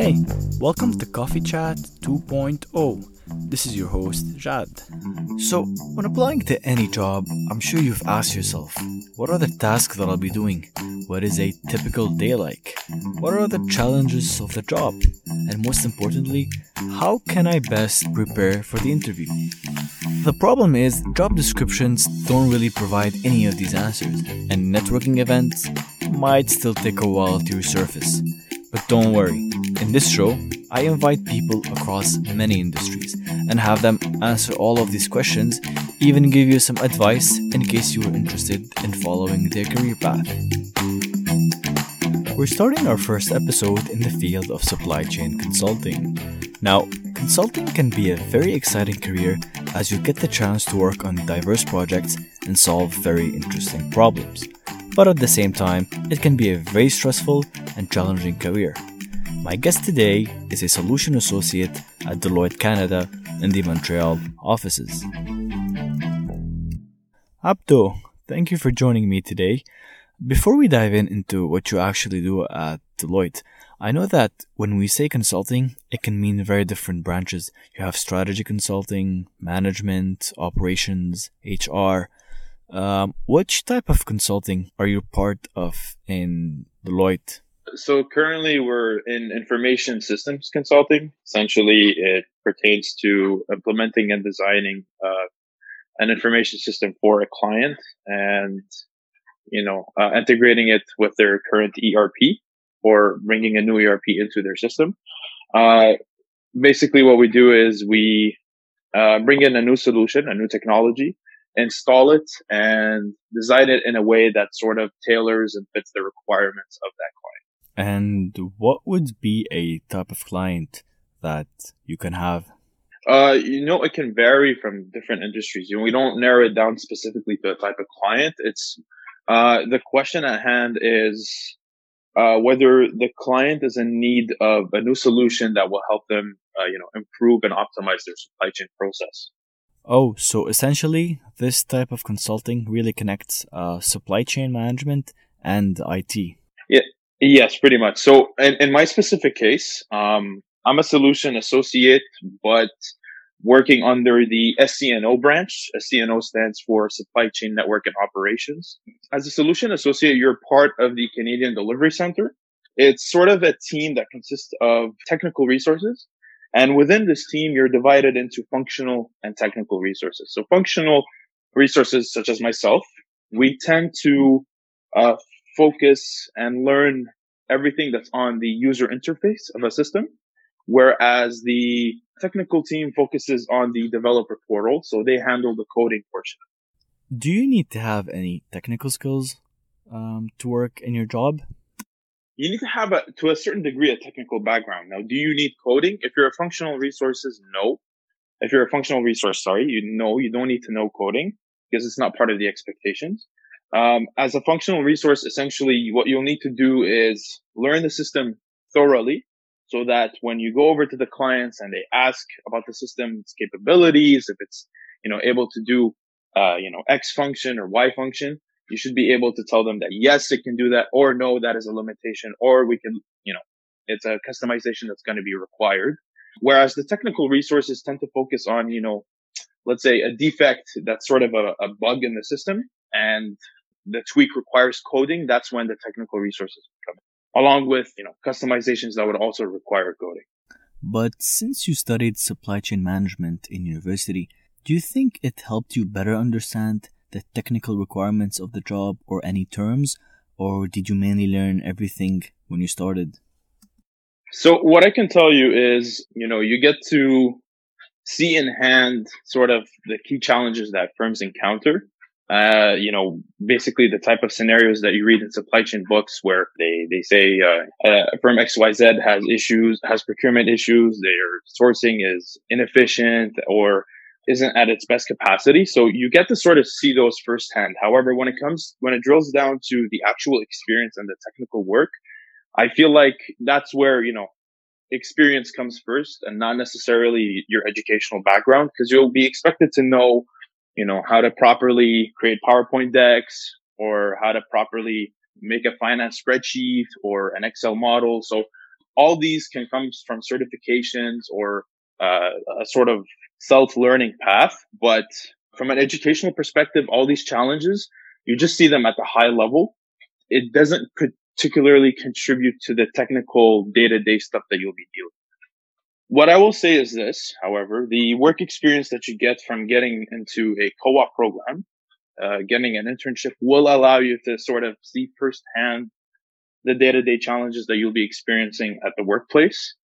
Hey, welcome to Coffee Chat 2.0. This is your host, Jad. So, when applying to any job, I'm sure you've asked yourself, what are the tasks that I'll be doing? What is a typical day like? What are the challenges of the job? And most importantly, how can I best prepare for the interview? The problem is, job descriptions don't really provide any of these answers, and networking events might still take a while to resurface. But don't worry, in this show, I invite people across many industries and have them answer all of these questions, even give you some advice in case you are interested in following their career path. We're starting our first episode in the field of supply chain consulting. Now, consulting can be a very exciting career as you get the chance to work on diverse projects and solve very interesting problems but at the same time, it can be a very stressful and challenging career. My guest today is a solution associate at Deloitte Canada in the Montreal offices. Abdo, thank you for joining me today. Before we dive in into what you actually do at Deloitte, I know that when we say consulting, it can mean very different branches. You have strategy consulting, management, operations, HR, um, which type of consulting are you part of in Deloitte? So currently we're in information systems consulting. Essentially, it pertains to implementing and designing uh, an information system for a client and, you know, uh, integrating it with their current ERP or bringing a new ERP into their system. Uh, basically what we do is we uh, bring in a new solution, a new technology, install it and design it in a way that sort of tailors and fits the requirements of that client. And what would be a type of client that you can have? Uh, you know, it can vary from different industries. You know, we don't narrow it down specifically to a type of client. It's uh, the question at hand is uh, whether the client is in need of a new solution that will help them, uh, you know, improve and optimize their supply chain process. Oh, so essentially, this type of consulting really connects uh, supply chain management and IT. Yeah, yes, pretty much. So, in, in my specific case, um, I'm a solution associate, but working under the SCNO branch. SCNO stands for Supply Chain Network and Operations. As a solution associate, you're part of the Canadian Delivery Center. It's sort of a team that consists of technical resources and within this team, you're divided into functional and technical resources. So functional resources such as myself, we tend to uh, focus and learn everything that's on the user interface of a system, whereas the technical team focuses on the developer portal. So they handle the coding portion. Do you need to have any technical skills um, to work in your job? you need to have a to a certain degree a technical background. Now, do you need coding? If you're a functional resources, no. If you're a functional resource, sorry, you know you don't need to know coding because it's not part of the expectations. Um, as a functional resource, essentially what you'll need to do is learn the system thoroughly so that when you go over to the clients and they ask about the system's capabilities, if it's, you know, able to do, uh, you know, X function or Y function, you should be able to tell them that yes, it can do that, or no, that is a limitation, or we can, you know, it's a customization that's going to be required. Whereas the technical resources tend to focus on, you know, let's say a defect that's sort of a, a bug in the system and the tweak requires coding. That's when the technical resources come in, along with, you know, customizations that would also require coding. But since you studied supply chain management in university, do you think it helped you better understand the technical requirements of the job or any terms, or did you mainly learn everything when you started? So what I can tell you is, you know, you get to see in hand sort of the key challenges that firms encounter. Uh, you know, basically the type of scenarios that you read in supply chain books where they, they say, uh, uh firm XYZ has issues, has procurement issues, their sourcing is inefficient or isn't at its best capacity. So you get to sort of see those firsthand. However, when it comes, when it drills down to the actual experience and the technical work, I feel like that's where, you know, experience comes first and not necessarily your educational background because you'll be expected to know, you know, how to properly create PowerPoint decks or how to properly make a finance spreadsheet or an Excel model. So all these can come from certifications or uh, a sort of self-learning path. But from an educational perspective, all these challenges, you just see them at the high level. It doesn't particularly contribute to the technical day-to-day stuff that you'll be dealing what I will say is this, however, the work experience that you get from getting into a co-op program, uh, getting an internship will allow you to sort of see firsthand the day-to-day challenges that you'll be experiencing at the workplace.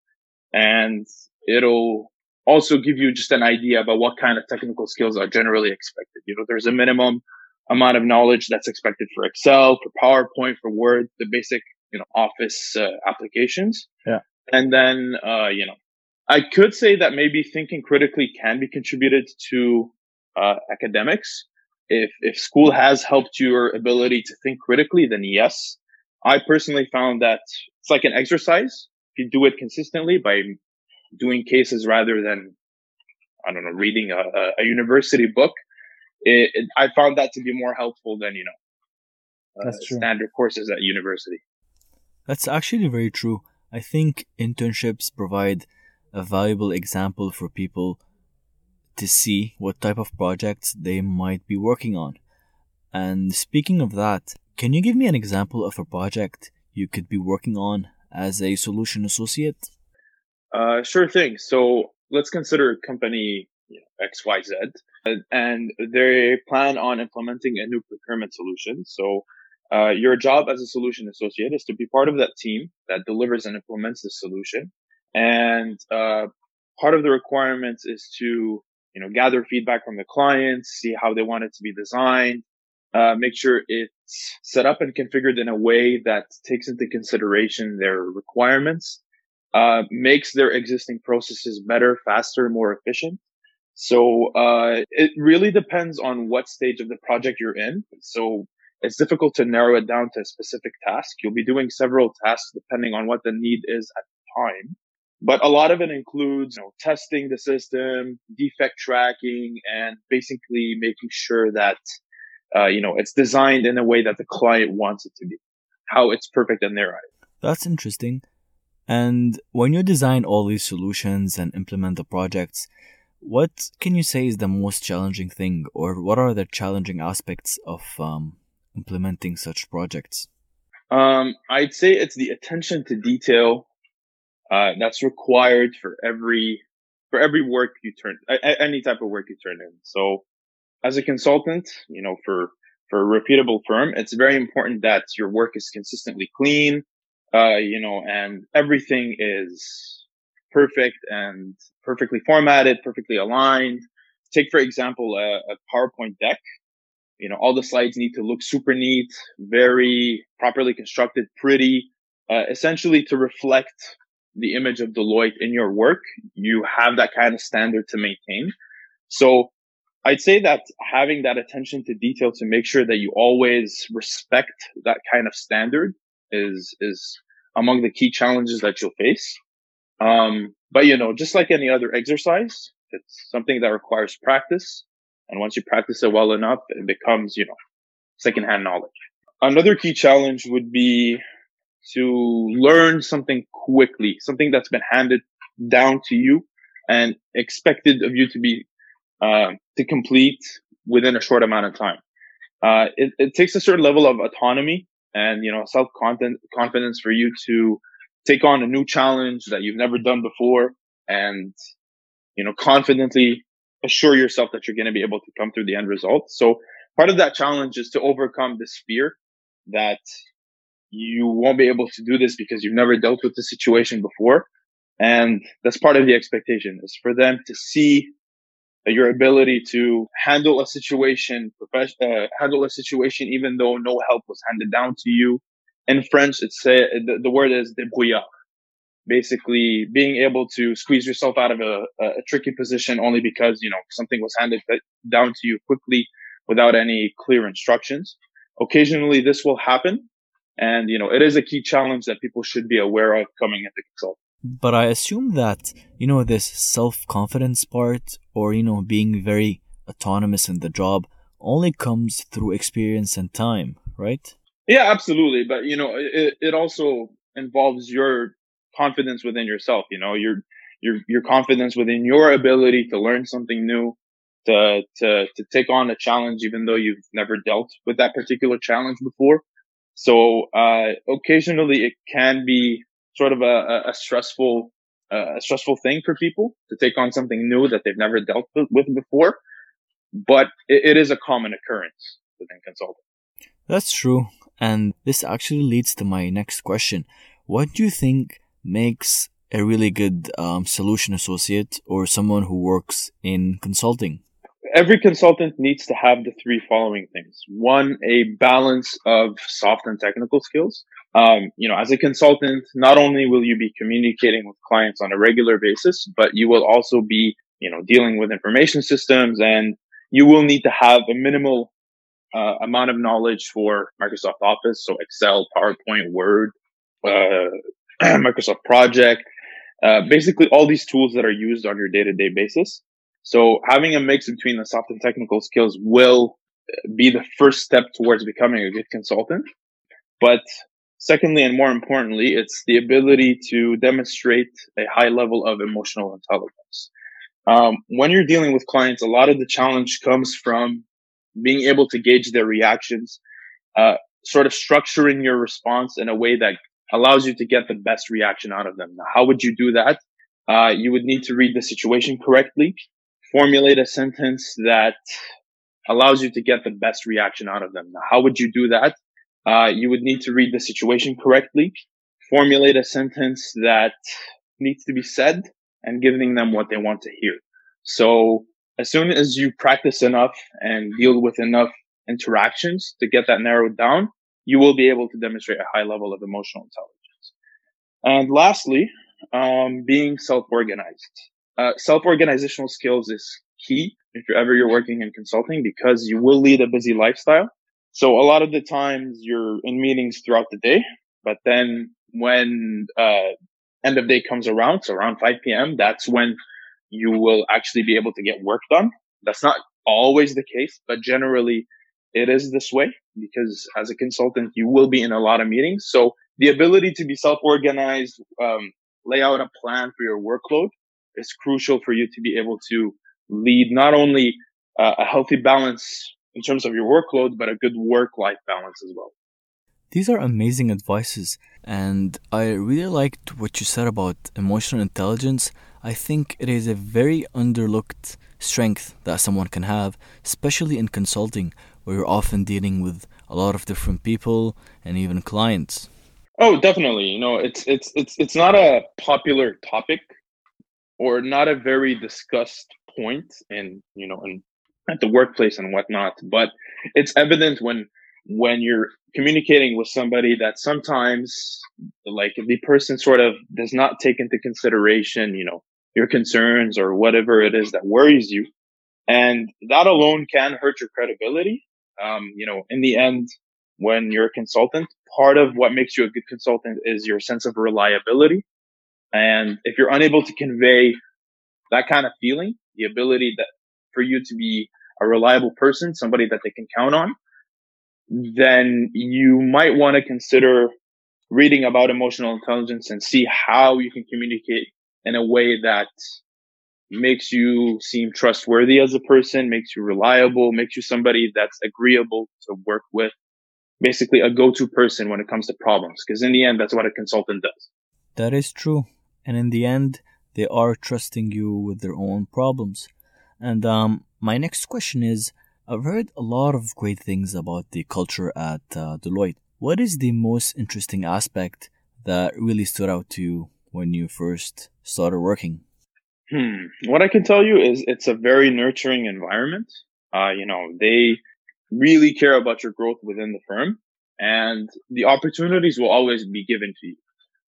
And it'll also give you just an idea about what kind of technical skills are generally expected. You know, there's a minimum amount of knowledge that's expected for Excel, for PowerPoint, for Word, the basic, you know, office uh, applications. Yeah. And then, uh, you know, I could say that maybe thinking critically can be contributed to uh, academics. If if school has helped your ability to think critically, then yes. I personally found that it's like an exercise. If you do it consistently by doing cases rather than I don't know reading a, a university book, it, it, I found that to be more helpful than you know uh, standard courses at university. That's actually very true. I think internships provide a valuable example for people to see what type of projects they might be working on. And speaking of that, can you give me an example of a project you could be working on as a solution associate? Uh, sure thing. So let's consider company you know, XYZ, and they plan on implementing a new procurement solution. So uh, your job as a solution associate is to be part of that team that delivers and implements the solution and uh, part of the requirements is to, you know, gather feedback from the clients, see how they want it to be designed, uh, make sure it's set up and configured in a way that takes into consideration their requirements, uh, makes their existing processes better, faster, more efficient. So uh, it really depends on what stage of the project you're in. So it's difficult to narrow it down to a specific task. You'll be doing several tasks depending on what the need is at the time. But a lot of it includes, you know, testing the system, defect tracking, and basically making sure that, uh, you know, it's designed in a way that the client wants it to be, how it's perfect in their eyes. That's interesting. And when you design all these solutions and implement the projects, what can you say is the most challenging thing, or what are the challenging aspects of um, implementing such projects? Um, I'd say it's the attention to detail uh, that's required for every for every work you turn any type of work you turn in. So as a consultant, you know, for for a reputable firm, it's very important that your work is consistently clean, uh, you know, and everything is perfect and perfectly formatted, perfectly aligned. Take, for example, a, a PowerPoint deck. You know, all the slides need to look super neat, very properly constructed, pretty, uh, essentially to reflect the image of Deloitte in your work, you have that kind of standard to maintain. So I'd say that having that attention to detail to make sure that you always respect that kind of standard is, is among the key challenges that you'll face. Um, but you know, just like any other exercise, it's something that requires practice. And once you practice it well enough, it becomes, you know, secondhand knowledge. Another key challenge would be to learn something quickly, something that's been handed down to you and expected of you to be uh, to complete within a short amount of time. Uh, it, it, takes a certain level of autonomy and you know self confidence for you to take on a new challenge that you've never done before and you know confidently assure yourself that you're going to be able to come through the end result. So part of that challenge is to overcome this fear that you won't be able to do this because you've never dealt with the situation before. And that's part of the expectation is for them to see your ability to handle a situation, uh, handle a situation even though no help was handed down to you. In French, it's say the, the word is débrouillard. Basically, being able to squeeze yourself out of a, a tricky position only because you know something was handed down to you quickly without any clear instructions. Occasionally, this will happen, and, you know, it is a key challenge that people should be aware of coming into consulting. But I assume that, you know, this self confidence part or, you know, being very autonomous in the job only comes through experience and time, right? Yeah, absolutely. But, you know, it, it also involves your confidence within yourself. You know, your your your confidence within your ability to learn something new, to to to take on a challenge even though you've never dealt with that particular challenge before. So uh, occasionally it can be sort of a, a stressful uh, stressful thing for people to take on something new that they've never dealt with before, but it, it is a common occurrence within consulting. That's true, and this actually leads to my next question. What do you think makes a really good um, solution associate or someone who works in consulting? Every consultant needs to have the three following things. One, a balance of soft and technical skills. Um, you know, as a consultant, not only will you be communicating with clients on a regular basis, but you will also be, you know, dealing with information systems and you will need to have a minimal uh, amount of knowledge for Microsoft Office. So Excel, PowerPoint, Word, uh, Microsoft Project, uh, basically all these tools that are used on your day to day basis. So having a mix between the soft and technical skills will be the first step towards becoming a good consultant. But secondly, and more importantly, it's the ability to demonstrate a high level of emotional intelligence. Um, when you're dealing with clients, a lot of the challenge comes from being able to gauge their reactions, uh, sort of structuring your response in a way that allows you to get the best reaction out of them. Now, how would you do that? Uh, you would need to read the situation correctly formulate a sentence that allows you to get the best reaction out of them. Now, how would you do that? Uh, you would need to read the situation correctly, formulate a sentence that needs to be said and giving them what they want to hear. So as soon as you practice enough and deal with enough interactions to get that narrowed down, you will be able to demonstrate a high level of emotional intelligence. And lastly, um, being self-organized uh, self-organizational skills is key if you're ever you're working in consulting because you will lead a busy lifestyle. So a lot of the times you're in meetings throughout the day, but then when uh, end of day comes around, so around 5 p.m., that's when you will actually be able to get work done. That's not always the case, but generally it is this way because as a consultant, you will be in a lot of meetings. So the ability to be self-organized, um, lay out a plan for your workload is crucial for you to be able to lead not only uh, a healthy balance in terms of your workload, but a good work life balance as well. These are amazing advices, and I really liked what you said about emotional intelligence. I think it is a very underlooked strength that someone can have, especially in consulting, where you're often dealing with a lot of different people and even clients. Oh, definitely. You know, it's it's it's it's not a popular topic or not a very discussed point in you know in at the workplace and whatnot but it's evident when when you're communicating with somebody that sometimes like the person sort of does not take into consideration you know your concerns or whatever it is that worries you. And that alone can hurt your credibility. Um, you know in the end when you're a consultant part of what makes you a good consultant is your sense of reliability and if you're unable to convey that kind of feeling, the ability that for you to be a reliable person, somebody that they can count on, then you might want to consider reading about emotional intelligence and see how you can communicate in a way that makes you seem trustworthy as a person, makes you reliable, makes you somebody that's agreeable to work with. Basically, a go to person when it comes to problems. Because in the end, that's what a consultant does. That is true and in the end, they are trusting you with their own problems. And um, my next question is I've heard a lot of great things about the culture at uh, Deloitte. What is the most interesting aspect that really stood out to you when you first started working? Hmm. What I can tell you is it's a very nurturing environment. Uh, you know, they really care about your growth within the firm and the opportunities will always be given to you.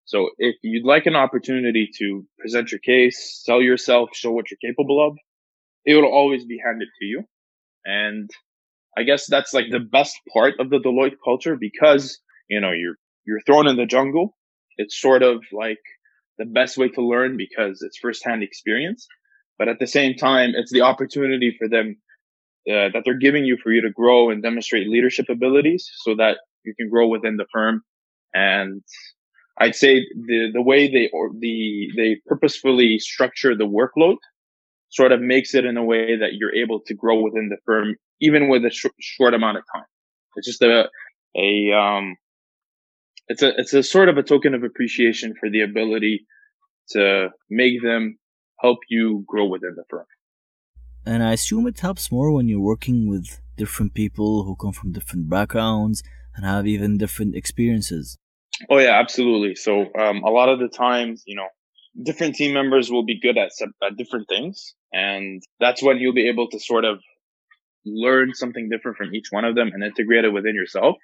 So if you'd like an opportunity to present your case, sell yourself, show what you're capable of, it will always be handed to you. And I guess that's like the best part of the Deloitte culture because, you know, you're, you're thrown in the jungle. It's sort of like the best way to learn because it's firsthand experience. But at the same time, it's the opportunity for them uh, that they're giving you for you to grow and demonstrate leadership abilities so that you can grow within the firm and I'd say the the way they or the they purposefully structure the workload sort of makes it in a way that you're able to grow within the firm even with a sh- short amount of time. It's just a a um it's a it's a sort of a token of appreciation for the ability to make them help you grow within the firm. And I assume it helps more when you're working with different people who come from different backgrounds and have even different experiences. Oh yeah, absolutely. So um, a lot of the times, you know, different team members will be good at, at different things, and that's when you'll be able to sort of learn something different from each one of them and integrate it within yourself.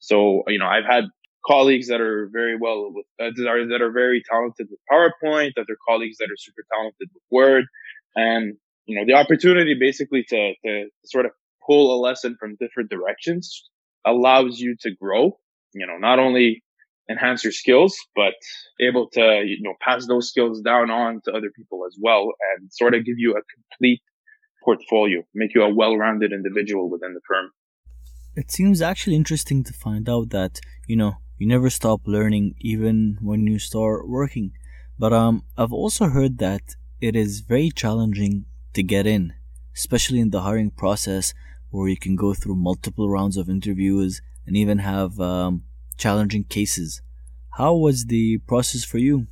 So you know, I've had colleagues that are very well with uh, that, are, that are very talented with PowerPoint, other colleagues that are super talented with Word, and you know, the opportunity basically to to sort of pull a lesson from different directions allows you to grow. You know, not only enhance your skills, but able to, you know, pass those skills down on to other people as well and sort of give you a complete portfolio, make you a well-rounded individual within the firm. It seems actually interesting to find out that, you know, you never stop learning even when you start working. But um I've also heard that it is very challenging to get in, especially in the hiring process where you can go through multiple rounds of interviews and even have um, challenging cases. How was the process for you?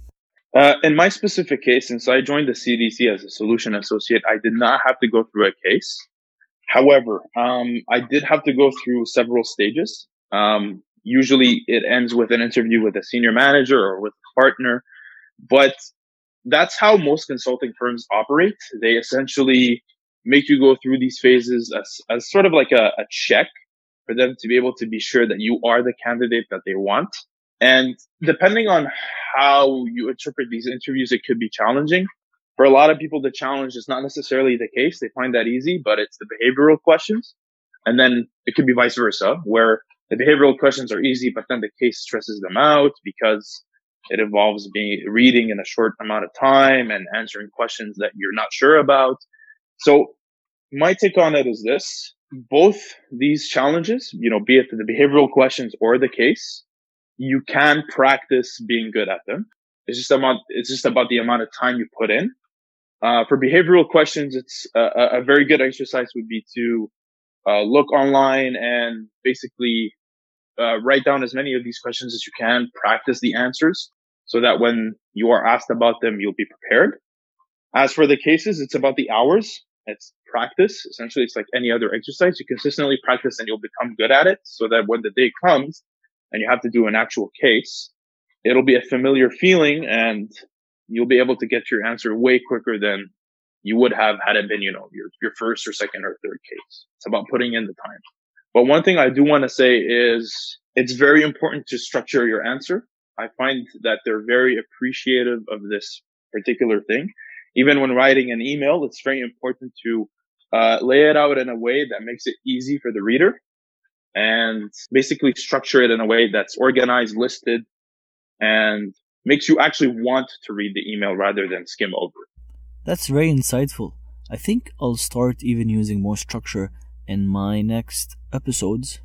Uh, in my specific case, since I joined the CDC as a solution associate, I did not have to go through a case. However, um, I did have to go through several stages. Um, usually it ends with an interview with a senior manager or with a partner, but that's how most consulting firms operate. They essentially make you go through these phases as, as sort of like a, a check for them to be able to be sure that you are the candidate that they want. And depending on how you interpret these interviews, it could be challenging. For a lot of people, the challenge is not necessarily the case. They find that easy, but it's the behavioral questions. And then it could be vice versa, where the behavioral questions are easy, but then the case stresses them out because it involves being reading in a short amount of time and answering questions that you're not sure about. So my take on it is this. Both these challenges, you know, be it the behavioral questions or the case, you can practice being good at them. It's just about, it's just about the amount of time you put in. Uh, for behavioral questions, it's a, a, very good exercise would be to uh, look online and basically uh, write down as many of these questions as you can, practice the answers so that when you are asked about them, you'll be prepared. As for the cases, it's about the hours. It's practice. Essentially, it's like any other exercise. You consistently practice and you'll become good at it so that when the day comes and you have to do an actual case, it'll be a familiar feeling and you'll be able to get your answer way quicker than you would have had it been, you know, your, your first or second or third case. It's about putting in the time. But one thing I do want to say is it's very important to structure your answer. I find that they're very appreciative of this particular thing even when writing an email, it's very important to uh, lay it out in a way that makes it easy for the reader and basically structure it in a way that's organized, listed, and makes you actually want to read the email rather than skim over it. That's very insightful. I think I'll start even using more structure in my next episodes.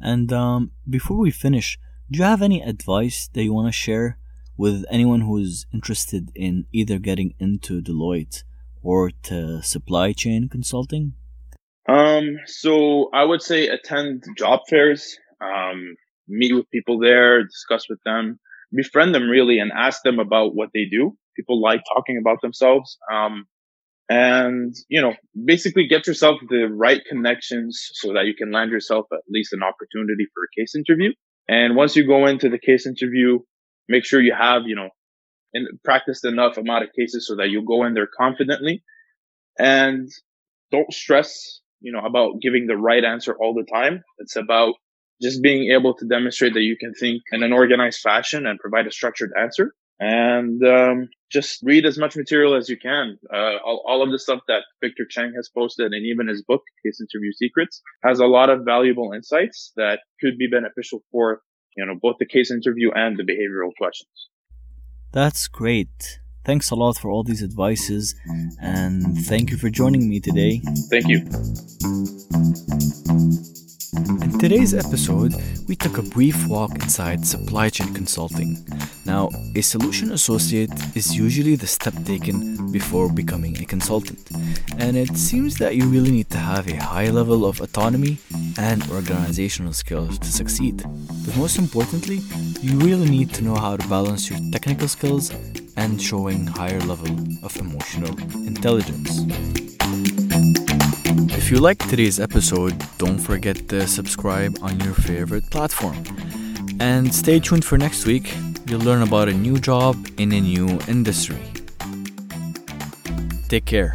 And um, before we finish, do you have any advice that you want to share with anyone who's interested in either getting into Deloitte or to supply chain consulting? Um, so I would say attend job fairs, um, meet with people there, discuss with them, befriend them really, and ask them about what they do. People like talking about themselves. Um, and you know, basically get yourself the right connections so that you can land yourself at least an opportunity for a case interview. And once you go into the case interview, make sure you have, you know, and practiced enough amount of cases so that you go in there confidently and don't stress, you know, about giving the right answer all the time. It's about just being able to demonstrate that you can think in an organized fashion and provide a structured answer and um, just read as much material as you can. Uh, all, all, of the stuff that Victor Cheng has posted and even his book, Case Interview Secrets, has a lot of valuable insights that could be beneficial for you know, both the case interview and the behavioral questions. That's great. Thanks a lot for all these advices and thank you for joining me today. Thank you. In today's episode, we took a brief walk inside supply chain consulting. Now, a solution associate is usually the step taken before becoming a consultant, and it seems that you really need to have a high level of autonomy and organizational skills to succeed. But most importantly, you really need to know how to balance your technical skills and showing higher level of emotional intelligence. If you liked today's episode, don't forget to subscribe on your favorite platform. And stay tuned for next week. You'll learn about a new job in a new industry. Take care.